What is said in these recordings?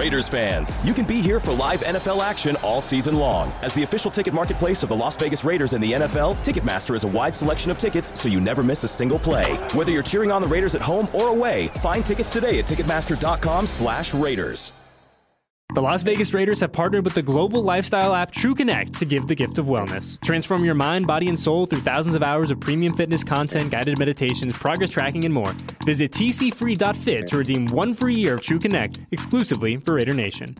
Raiders fans, you can be here for live NFL action all season long. As the official ticket marketplace of the Las Vegas Raiders and the NFL, Ticketmaster is a wide selection of tickets so you never miss a single play. Whether you're cheering on the Raiders at home or away, find tickets today at ticketmaster.com/raiders. The Las Vegas Raiders have partnered with the global lifestyle app True Connect to give the gift of wellness. Transform your mind, body, and soul through thousands of hours of premium fitness content, guided meditations, progress tracking, and more. Visit tcfree.fit to redeem one free year of True Connect exclusively for Raider Nation.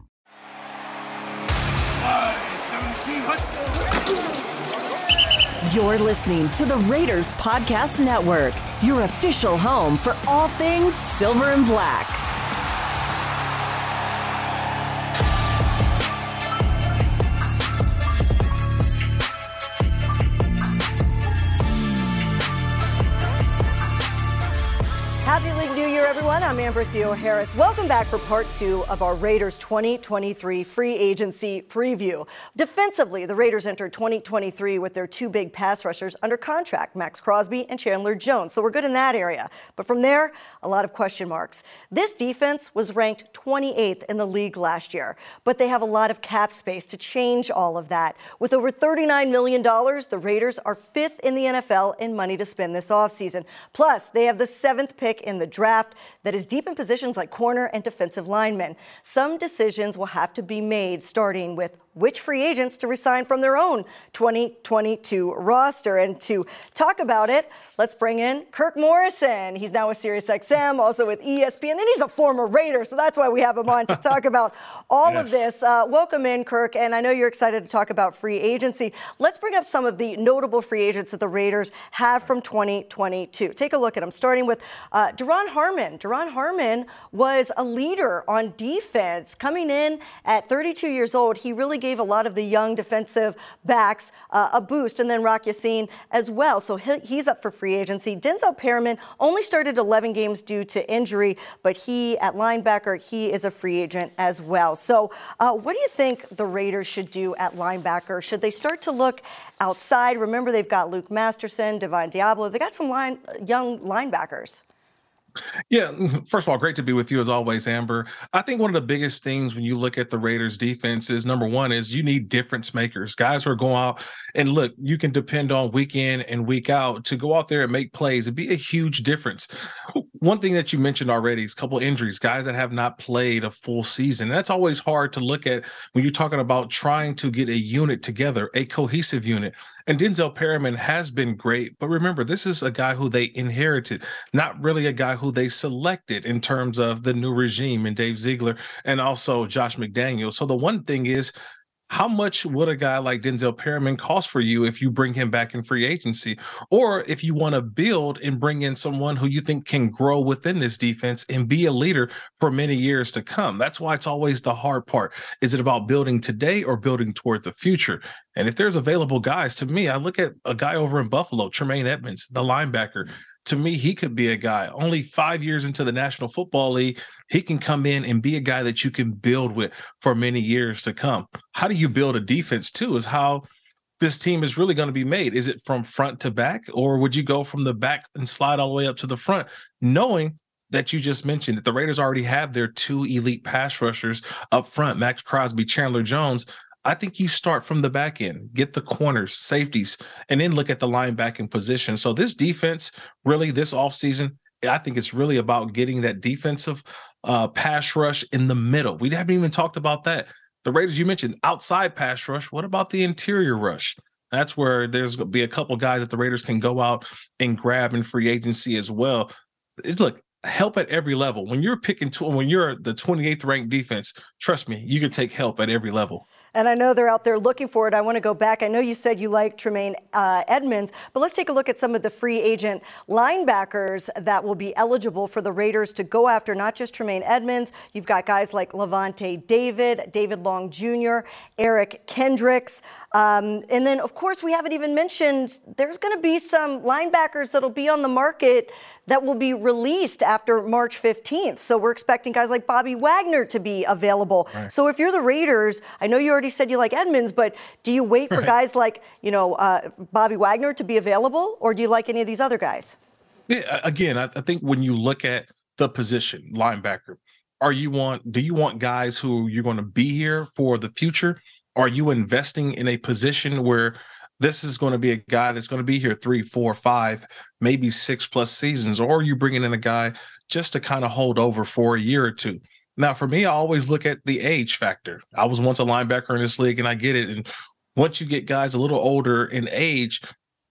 You're listening to the Raiders Podcast Network, your official home for all things silver and black. Happy New Year, everyone. I'm Amber Theoharis. Welcome back for part two of our Raiders 2023 free agency preview. Defensively, the Raiders entered 2023 with their two big pass rushers under contract, Maxx Crosby and Chandler Jones. So we're good in that area. But from there, a lot of question marks. This defense was ranked 28th in the league last year, but they have a lot of cap space to change all of that. With over $39 million, the Raiders are fifth in the NFL in money to spend this offseason. Plus, they have the seventh pick in the draft that is deep in positions like corner and defensive linemen. Some decisions will have to be made starting with which free agents to resign from their own 2022 roster. And to talk about it, let's bring in Kirk Morrison. He's now with SiriusXM, also with ESPN, and he's a former Raider, so that's why we have him on to talk about all yes. of this. Uh, welcome in, Kirk, and I know you're excited to talk about free agency. Let's bring up some of the notable free agents that the Raiders have from 2022. Take a look at them, starting with uh, Duron Harmon. Duron Harmon was a leader on defense coming in at 32 years old. He really gave a lot of the young defensive backs uh, a boost, and then Rock Ya-Sin as well. So he, he's up for free agency. Denzel Perryman only started 11 games due to injury, but he at linebacker he is a free agent as well. So uh, what do you think the Raiders should do at linebacker? Should they start to look outside? Remember they've got Luke Masterson, Divine Deablo. They got some line, young linebackers. Yeah, first of all, great to be with you as always, Amber. I think one of the biggest things when you look at the Raiders defense is number one is you need difference makers, guys who are going out and look, you can depend on week in and week out to go out there and make plays. It'd be a huge difference. One thing that you mentioned already is a couple injuries, guys that have not played a full season. That's always hard to look at when you're talking about trying to get a unit together, a cohesive unit. And Denzel Perryman has been great, but remember, this is a guy who they inherited, not really a guy who they selected in terms of the new regime and Dave Ziegler and also Josh McDaniel. So the one thing is how much would a guy like Denzel Perryman cost for you if you bring him back in free agency? Or if you want to build and bring in someone who you think can grow within this defense and be a leader for many years to come? That's why it's always the hard part. Is it about building today or building toward the future? And if there's available guys, to me, I look at a guy over in Buffalo, Tremaine Edmunds, the linebacker to me, he could be a guy. Only five years into the National Football League, he can come in and be a guy that you can build with for many years to come. How do you build a defense, too, is how this team is really going to be made. Is it from front to back, or would you go from the back and slide all the way up to the front, knowing that you just mentioned that the Raiders already have their two elite pass rushers up front, Maxx Crosby, Chandler Jones. I think you start from the back end, get the corners, safeties, and then look at the linebacking position. So this defense, really, this offseason, I think it's really about getting that defensive uh, pass rush in the middle. We haven't even talked about that. The Raiders, you mentioned outside pass rush. What about the interior rush? That's where there's going to be a couple guys that the Raiders can go out and grab in free agency as well. It's, look, help at every level. When you're picking, tw- when you're the 28th ranked defense, trust me, you can take help at every level and I know they're out there looking for it. I want to go back. I know you said you like Tremaine uh, Edmunds, but let's take a look at some of the free agent linebackers that will be eligible for the Raiders to go after. Not just Tremaine Edmunds. You've got guys like Lavonte David, David Long Jr., Eric Kendricks, um, and then of course we haven't even mentioned there's going to be some linebackers that'll be on the market that will be released after March 15th. So we're expecting guys like Bobby Wagner to be available. Right. So if you're the Raiders, I know you already said you like Edmunds, but do you wait for right. guys like, you know, uh, Bobby Wagner to be available, or do you like any of these other guys? Yeah, again, I, I think when you look at the position, linebacker, Are you want do you want guys who you're going to be here for the future? Are you investing in a position where this is going to be a guy that's going to be here three, four, five, maybe six plus seasons, or are you bringing in a guy just to kind of hold over for a year or two? Now, for me, I always look at the age factor. I was once a linebacker in this league, and I get it. And once you get guys a little older in age,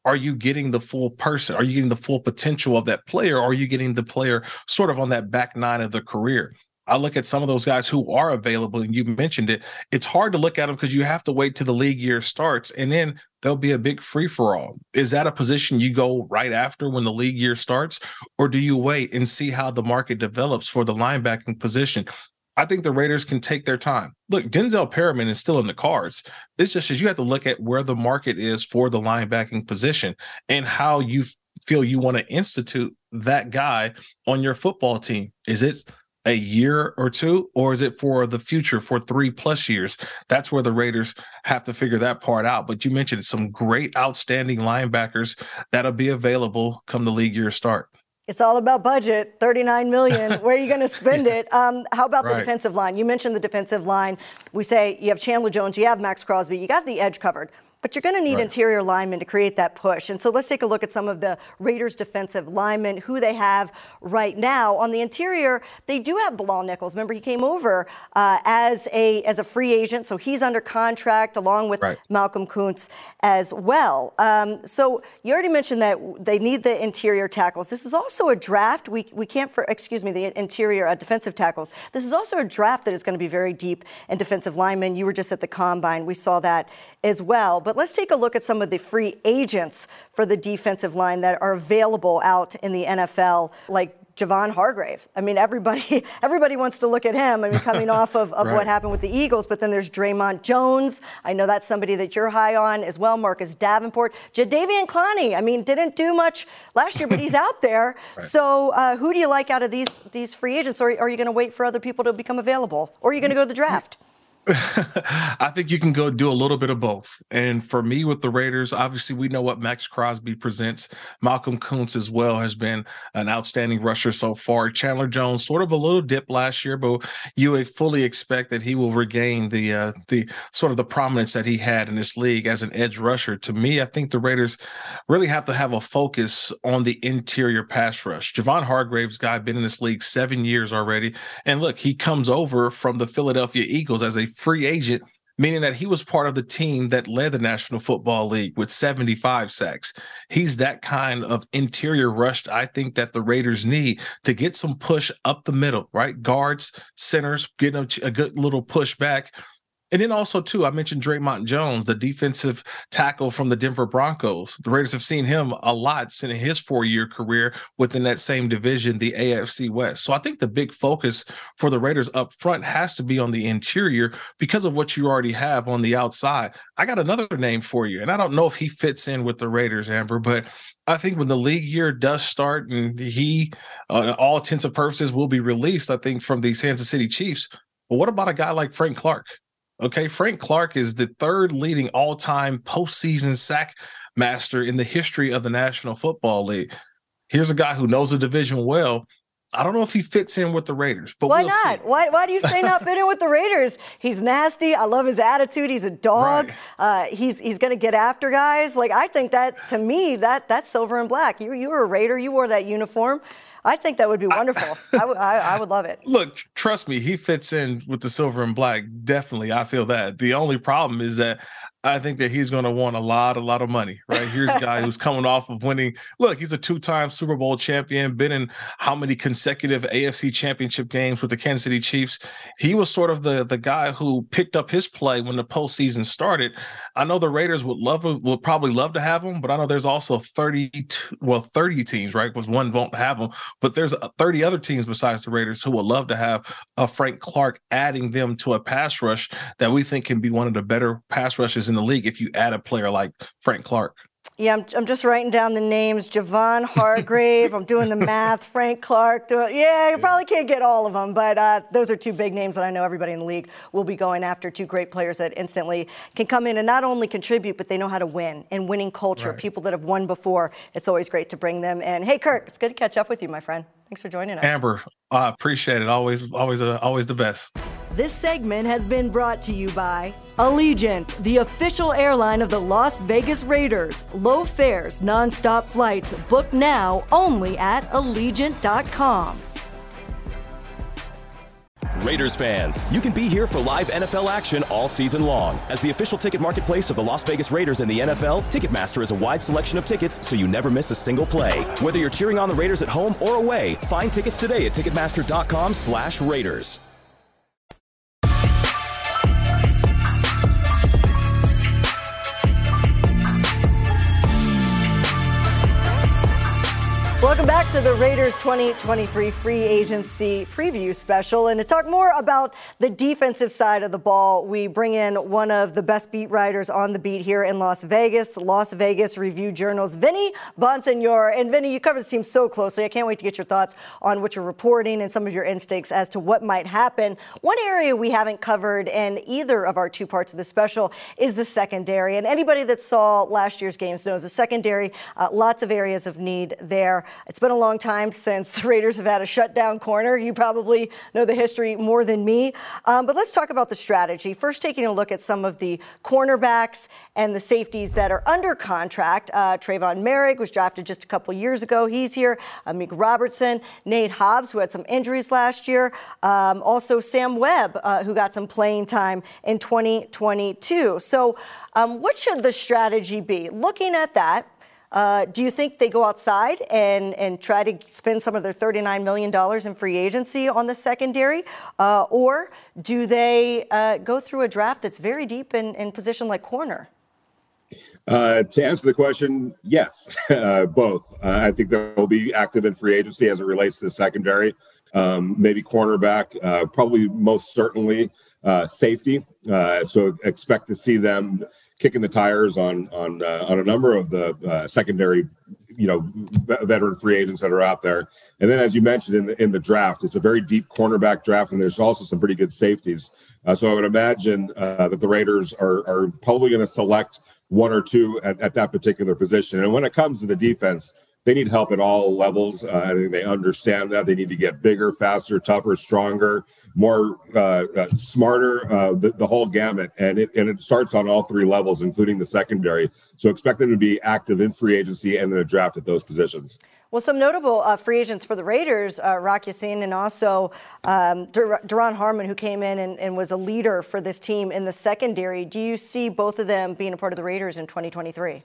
are you getting the full person? Are you getting the full potential of that player? Or are you getting the player sort of on that back nine of the career? I look at some of those guys who are available, and you mentioned it. It's hard to look at them because you have to wait till the league year starts, and then there'll be a big free for all. Is that a position you go right after when the league year starts, or do you wait and see how the market develops for the linebacking position? I think the Raiders can take their time. Look, Denzel Perryman is still in the cards. This just says you have to look at where the market is for the linebacking position and how you feel you want to institute that guy on your football team. Is it a year or two, or is it for the future for three plus years? That's where the Raiders have to figure that part out. But you mentioned some great, outstanding linebackers that'll be available come the league year start. It's all about budget. 39 million. Where are you going to spend it? Um, how about right. the defensive line? You mentioned the defensive line. We say you have Chandler Jones, you have Maxx Crosby, you got the edge covered. But you're going to need right. interior linemen to create that push. And so let's take a look at some of the Raiders defensive linemen, who they have right now. On the interior, they do have Bilal Nichols. Remember, he came over uh, as a as a free agent, so he's under contract along with right. Malcolm Koonce as well. Um, so you already mentioned that they need the interior tackles. This is also a draft. We, we can't, for, excuse me, the interior uh, defensive tackles. This is also a draft that is going to be very deep in defensive linemen. You were just at the combine. We saw that as well. But let's take a look at some of the free agents for the defensive line that are available out in the NFL, like Javon Hargrave. I mean, everybody everybody wants to look at him. I mean, coming off of, of right. what happened with the Eagles, but then there's Dre'Mont Jones. I know that's somebody that you're high on as well. Marcus Davenport, Jadeveon Clowney. I mean, didn't do much last year, but he's out there. Right. So, uh, who do you like out of these these free agents, or are you going to wait for other people to become available, or are you going to go to the draft? I think you can go do a little bit of both. And for me with the Raiders, obviously we know what Maxx Crosby presents. Malcolm Koonce as well has been an outstanding rusher so far. Chandler Jones, sort of a little dip last year, but you fully expect that he will regain the uh, the sort of the prominence that he had in this league as an edge rusher. To me, I think the Raiders really have to have a focus on the interior pass rush. Javon Hargrave's guy been in this league seven years already, and look, he comes over from the Philadelphia Eagles as a free agent, meaning that he was part of the team that led the National Football League with 75 sacks. He's that kind of interior rush I think that the Raiders need to get some push up the middle, right? Guards, centers, getting a good little push back and then also, too, I mentioned Dre'Mont Jones, the defensive tackle from the Denver Broncos. The Raiders have seen him a lot in his four year career within that same division, the AFC West. So I think the big focus for the Raiders up front has to be on the interior because of what you already have on the outside. I got another name for you, and I don't know if he fits in with the Raiders, Amber, but I think when the league year does start and he, uh, all intents and purposes, will be released, I think, from the Kansas City Chiefs. But what about a guy like Frank Clark? Okay, Frank Clark is the third leading all-time postseason sack master in the history of the National Football League. Here's a guy who knows the division well. I don't know if he fits in with the Raiders, but why we'll not? Why, why do you say not fit in with the Raiders? He's nasty. I love his attitude. He's a dog. Right. Uh, he's he's going to get after guys. Like I think that to me that that's silver and black. You you were a Raider. You wore that uniform. I think that would be wonderful. I, w- I, I would love it. Look, trust me, he fits in with the silver and black. Definitely, I feel that. The only problem is that I think that he's going to want a lot, a lot of money, right? Here's a guy who's coming off of winning. Look, he's a two-time Super Bowl champion, been in how many consecutive AFC Championship games with the Kansas City Chiefs. He was sort of the the guy who picked up his play when the postseason started. I know the Raiders would love would probably love to have him, but I know there's also 30, well, 30 teams, right? Because one won't have him, but there's uh, 30 other teams besides the Raiders who would love to have a Frank Clark adding them to a pass rush that we think can be one of the better pass rushes in the league if you add a player like Frank Clark. Yeah, I'm, I'm just writing down the names. Javon Hargrave. I'm doing the math. Frank Clark. Doing, yeah, you probably can't get all of them, but uh, those are two big names that I know everybody in the league will be going after. Two great players that instantly can come in and not only contribute, but they know how to win and winning culture. Right. People that have won before. It's always great to bring them. And hey, Kirk, it's good to catch up with you, my friend. Thanks for joining us. Amber, I appreciate it. Always, always, uh, always the best. This segment has been brought to you by Allegiant, the official airline of the Las Vegas Raiders. Low fares, nonstop flights. Book now only at Allegiant.com. Raiders fans, you can be here for live NFL action all season long. As the official ticket marketplace of the Las Vegas Raiders and the NFL, Ticketmaster has a wide selection of tickets so you never miss a single play. Whether you're cheering on the Raiders at home or away, find tickets today at ticketmaster.com/raiders. Welcome back to the Raiders 2023 free agency preview special. And to talk more about the defensive side of the ball, we bring in one of the best beat writers on the beat here in Las Vegas, the Las Vegas Review Journal's Vinny Bonsignore. And Vinny, you cover this team so closely. I can't wait to get your thoughts on what you're reporting and some of your instincts as to what might happen. One area we haven't covered in either of our two parts of the special is the secondary. And anybody that saw last year's games knows the secondary, uh, lots of areas of need there. It's been a long time since the Raiders have had a shutdown corner. You probably know the history more than me. Um, but let's talk about the strategy. First, taking a look at some of the cornerbacks and the safeties that are under contract. Uh, Tre'von Moehrig was drafted just a couple years ago. He's here. Amik Robertson, Nate Hobbs, who had some injuries last year. Um, also, Sam Webb, uh, who got some playing time in 2022. So, um, what should the strategy be? Looking at that, uh, do you think they go outside and, and try to spend some of their $39 million in free agency on the secondary? Uh, or do they uh, go through a draft that's very deep in, in position like corner? Uh, to answer the question, yes, uh, both. Uh, I think they'll be active in free agency as it relates to the secondary. Um, maybe cornerback, probably most certainly safety. so expect to see them kicking the tires on on uh, on a number of the uh, secondary, you know, veteran free agents that are out there. And then, as you mentioned in the in the draft, it's a very deep cornerback draft, and there's also some pretty good safeties. Uh, so I would imagine uh, that the Raiders are are probably going to select one or two at, at that particular position. And when it comes to the defense, they need help at all levels. Uh, I think they understand that they need to get bigger, faster, tougher, stronger, more uh, uh, smarter, uh, the, the, whole gamut. And it and it starts on all three levels, including the secondary. So expect them to be active in free agency and then a draft at those positions. Well, some notable uh, free agents for the Raiders, uh, Rock Ya-Sin and also um, Dur- Harmon, who came in and, and was a leader for this team in the secondary. Do you see both of them being a part of the Raiders in 2023?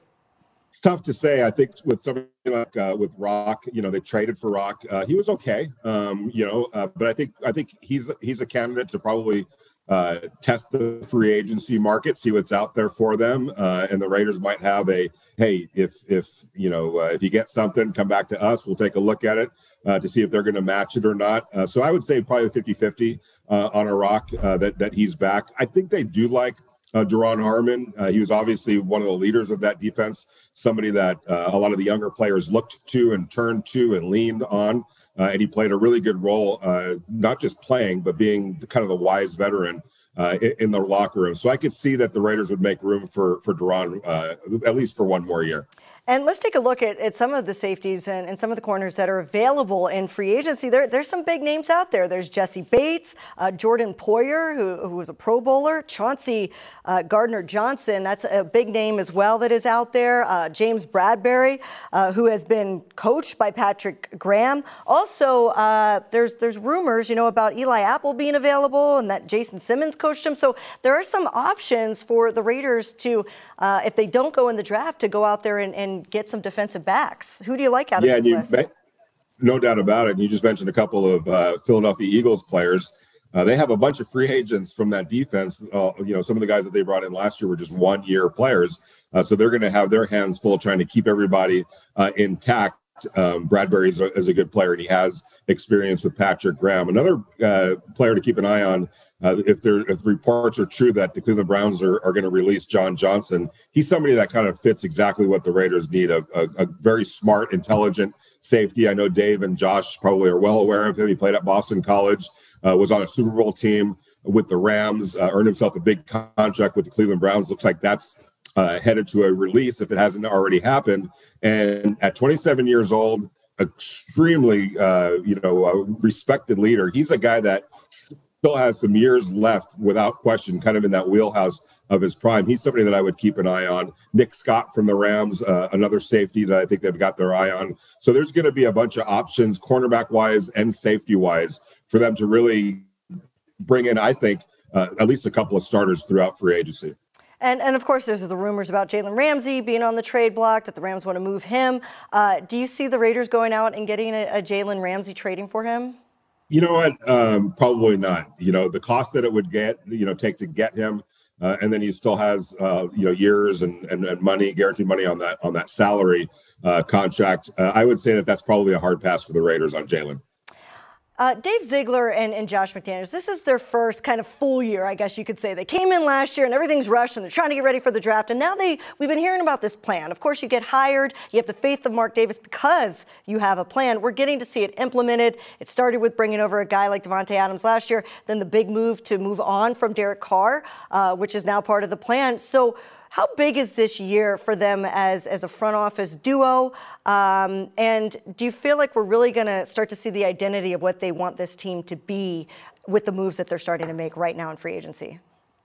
It's tough to say. I think with somebody like uh, with Rock, you know, they traded for Rock. Uh, he was okay, um, you know, uh, but I think I think he's he's a candidate to probably uh, test the free agency market, see what's out there for them, uh, and the Raiders might have a hey, if if you know uh, if you get something, come back to us. We'll take a look at it to see if they're going to match it or not. so I would say probably 50-50 on a Rock that that he's back. I think they do like uh, Duron Harmon. he was obviously one of the leaders of that defense somebody that uh, a lot of the younger players looked to and turned to and leaned on. Uh, and he played a really good role, uh, not just playing, but being kind of the wise veteran uh, in, in, the locker room. So I could see that the Raiders would make room for for Duron uh, at least for one more year. And let's take a look at, at some of the safeties and, and, some of the corners that are available in free agency. There, there's some big names out there. There's Jessie Bates, uh, Jordan Poyer, who, who was a Pro Bowler, Chauncey uh, Gardner Johnson. That's a big name as well that is out there. Uh, James Bradberry, uh, who has been coached by Patrick Graham. Also, uh, there's there's rumors, you know, about Eli Apple being available and that Jason Simmons coached him. So there are some options for the Raiders to, uh, if they don't go in the draft, to go out there and, and get some defensive backs. Who do you like out yeah, of this list? no doubt about it. And You just mentioned a couple of uh, Philadelphia Eagles players. Uh, they have a bunch of free agents from that defense. Uh, you know, some of the guys that they brought in last year were just one-year players, uh, so they're going to have their hands full trying to keep everybody uh, intact. Um, Bradberry is a, is a, good player, and he has experience with Patrick Graham. Another uh, player to keep an eye on uh, if there if reports are true that the Cleveland Browns are, are going to release John Johnson, he's somebody that kind of fits exactly what the Raiders need a, a, a, very smart, intelligent safety. I know Dave and Josh probably are well aware of him. He played at Boston College, uh, was on a Super Bowl team with the Rams, uh, earned himself a big contract with the Cleveland Browns. Looks like that's uh, headed to a release if it hasn't already happened. And at 27 years old, extremely uh, you know respected leader. He's a guy that still has some years left without question, kind of in that wheelhouse of his prime. He's somebody that I would keep an eye on. Nick Scott from the Rams, uh, another safety that I think they've got their eye on. So there's going to be a bunch of options, cornerback wise and safety wise, for them to really bring in. I think uh, at least a couple of starters throughout free agency. And, and of course, there's the rumors about Jalen Ramsey being on the trade block, that the Rams want to move him. Uh, do you see the Raiders going out and getting a, a Jalen Ramsey trading for him? You know what? Um, probably not. You know, the cost that it would get, you know, take to get him, uh, and then he still has, uh, you know, years and, and, and money, guaranteed money on that on that salary uh, contract. Uh, I would say that that's probably a hard pass for the Raiders on Jalen. Uh, Dave Ziegler and, and, Josh McDaniels, this is their first kind of full year, I guess you could say. They came in last year and everything's rushed and they're trying to get ready for the draft. And now they, we've been hearing about this plan. Of course, you get hired, you have the faith of Mark Davis because you have a plan. We're getting to see it implemented. It started with bringing over a guy like Davante Adams last year, then the big move to move on from Derek Carr, uh, which is now part of the plan. So, how big is this year for them as, as a front office duo? Um, and do you feel like we're really going to start to see the identity of what they want this team to be with the moves that they're starting to make right now in free agency?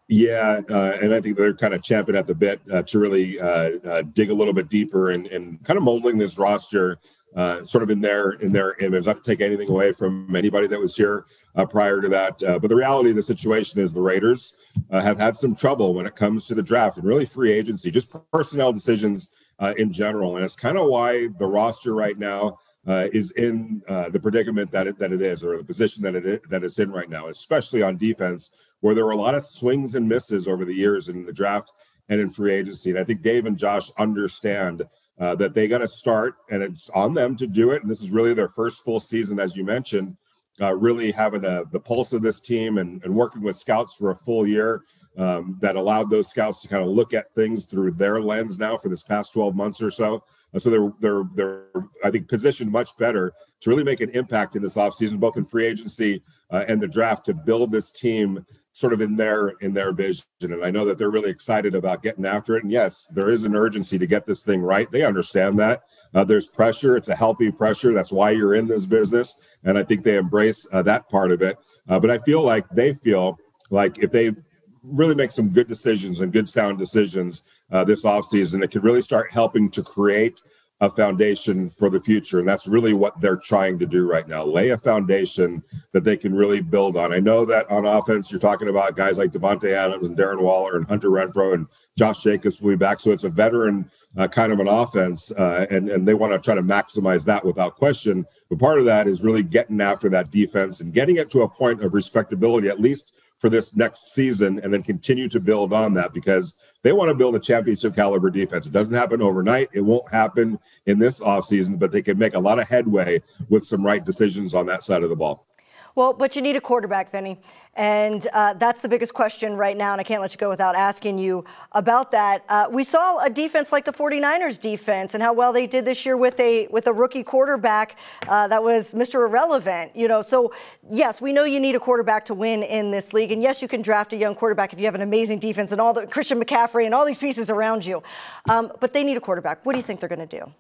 Yeah, uh, and I think they're kind of champing at the bit uh, to really uh, uh dig a little bit deeper and, and kind of molding this roster uh, sort of in their in their image. Not to take anything away from anybody that was here uh, prior to that, but the reality of the situation is the Raiders uh, have had some trouble when it comes to the draft and really free agency, just personnel decisions uh, in general. And it's kind of why the roster right now uh, is in uh, the predicament that it, that it is, or the position that it that it's in right now, especially on defense, where there were a lot of swings and misses over the years in the draft and in free agency. And I think Dave and Josh understand. Uh, that they got to start, and it's on them to do it. And this is really their first full season, as you mentioned, uh, really having a, the pulse of this team and, and working with scouts for a full year um, that allowed those scouts to kind of look at things through their lens now for this past 12 months or so. Uh, so they're they're they're I think positioned much better to really make an impact in this offseason, both in free agency uh, and the draft, to build this team sort of in their in their vision. And I know that they're really excited about getting after it. And yes, there is an urgency to get this thing right. They understand that. Uh, there's pressure. It's a healthy pressure. That's why you're in this business and I think they embrace uh, that part of it. Uh, but I feel like they feel like if they really make some good decisions and good sound decisions uh, this offseason, it could really start helping to create a foundation for the future. And that's really what they're trying to do right now lay a foundation that they can really build on. I know that on offense, you're talking about guys like Davante Adams and Darren Waller and Hunter Renfrow and Josh Jacobs will be back. So it's a veteran uh, kind of an offense, uh, and, and they want to try to maximize that without question. But part of that is really getting after that defense and getting it to a point of respectability, at least for this next season, and then continue to build on that because they want to build a championship caliber defense. It doesn't happen overnight. It won't happen in this offseason, but they can make a lot of headway with some right decisions on that side of the ball. Well, but you need a quarterback, Vinny. And uh, that's the biggest question right now, and I can't let you go without asking you about that. Uh, we saw a defense like the 49ers defense and how well they did this year with a with a rookie quarterback uh, that was Mr. Irrelevant. You know, so yes, we know you need a quarterback to win in this league, and yes, you can draft a young quarterback if you have an amazing defense and all the Christian McCaffrey and all these pieces around you. Um, but they need a quarterback. What do you think they're going to do?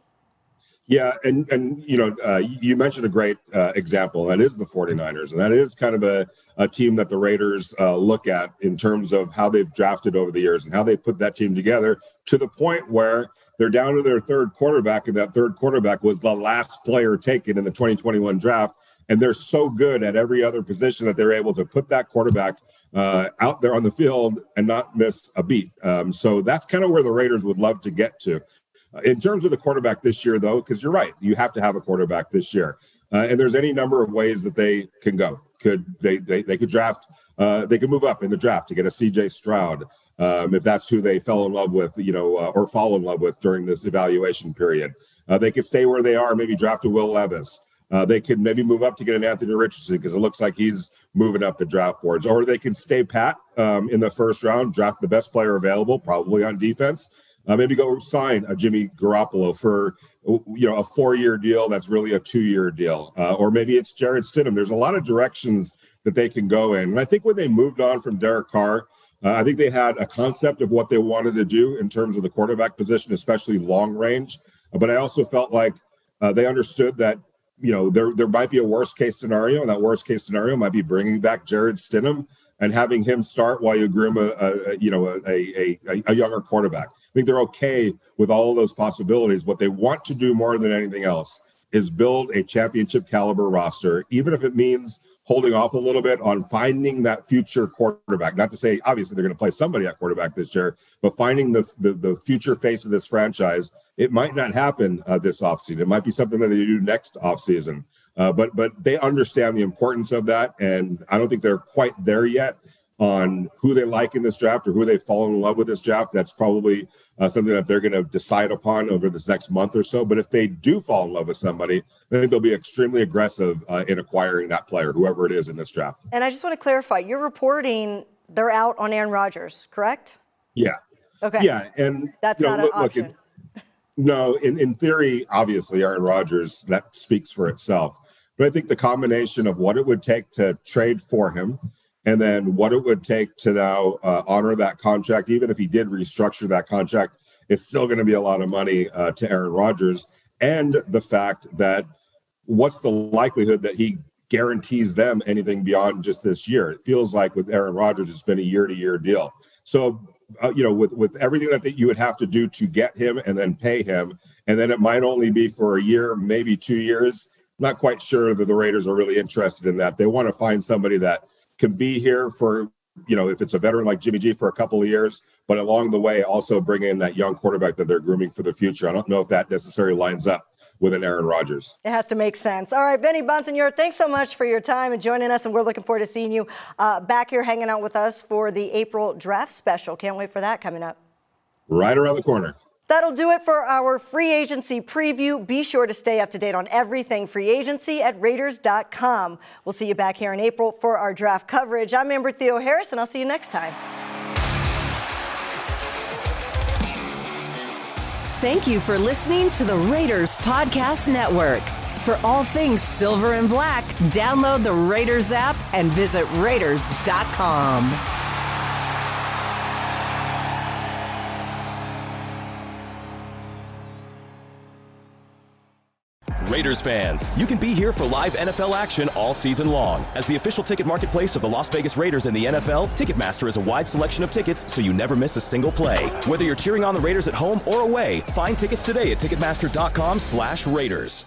Yeah, and and you know, uh, you mentioned a great uh, example. That is the 49ers, and that is kind of a, a team that the Raiders uh, look at in terms of how they've drafted over the years and how they put that team together to the point where they're down to their third quarterback, and that third quarterback was the last player taken in the 2021 draft. And they're so good at every other position that they're able to put that quarterback uh, out there on the field and not miss a beat. Um, so that's kind of where the Raiders would love to get to. In terms of the quarterback this year, though, because you're right, you have to have a quarterback this year, uh, and there's any number of ways that they can go. Could they they, they could draft? Uh, they could move up in the draft to get a C.J. Stroud um, if that's who they fell in love with, you know, uh, or fall in love with during this evaluation period. Uh, they could stay where they are, maybe draft a Will Levis. uh, they could maybe move up to get an Anthony Richardson because it looks like he's moving up the draft boards, or they can stay pat um, in the first round, draft the best player available, probably on defense. Uh, maybe go sign a Jimmy Garoppolo for you know a four-year deal that's really a two-year deal, uh, or maybe it's Jarrett Stidham. There's a lot of directions that they can go in, and I think when they moved on from Derek Carr, uh, I think they had a concept of what they wanted to do in terms of the quarterback position, especially long range. But I also felt like uh, they understood that you know there there might be a worst case scenario, and that worst case scenario might be bringing back Jarrett Stidham and having him start while you groom a, a you know a, a, a younger quarterback. Think they're okay with all of those possibilities. What they want to do more than anything else is build a championship caliber roster, even if it means holding off a little bit on finding that future quarterback. Not to say obviously they're going to play somebody at quarterback this year, but finding the the, the future face of this franchise it might not happen uh, this offseason. It might be something that they do next offseason. Uh, but but they understand the importance of that, and I don't think they're quite there yet on who they like in this draft or who they fall in love with this draft. That's probably uh, something that they're going to decide upon over this next month or so. But if they do fall in love with somebody, I think they'll be extremely aggressive uh, in acquiring that player, whoever it is in this draft. And I just want to clarify: you're reporting they're out on Aaron Rodgers, correct? Yeah. Okay. Yeah, and that's not know, an look, option. No, in, in theory, obviously, Aaron Rodgers, that speaks for itself. But I think the combination of what it would take to trade for him and then what it would take to now uh, honor that contract, even if he did restructure that contract, it's still going to be a lot of money uh, to Aaron Rodgers. And the fact that what's the likelihood that he guarantees them anything beyond just this year? It feels like with Aaron Rodgers, it's been a year to year deal. So uh, you know, with with everything that, that you would have to do to get him and then pay him, and then it might only be for a year, maybe two years. Not quite sure that the Raiders are really interested in that. They want to find somebody that can be here for, you know, if it's a veteran like Jimmy G for a couple of years, but along the way also bring in that young quarterback that they're grooming for the future. I don't know if that necessarily lines up with an Aaron Rodgers. It has to make sense. All right, Vinny Bonsignore, thanks so much for your time and joining us, and we're looking forward to seeing you uh, back here hanging out with us for the April draft special. Can't wait for that coming up. Right around the corner. That'll do it for our free agency preview. Be sure to stay up to date on everything free agency at Raiders.com. We'll see you back here in April for our draft coverage. I'm Amber Theoharis, and I'll see you next time. Thank you for listening to the Raiders Podcast Network. For all things silver and black, download the Raiders app and visit Raiders.com. Raiders fans, you can be here for live NFL action all season long. As the official ticket marketplace of the Las Vegas Raiders and the NFL, Ticketmaster has a wide selection of tickets so you never miss a single play. Whether you're cheering on the Raiders at home or away, find tickets today at Ticketmaster.com slash Raiders.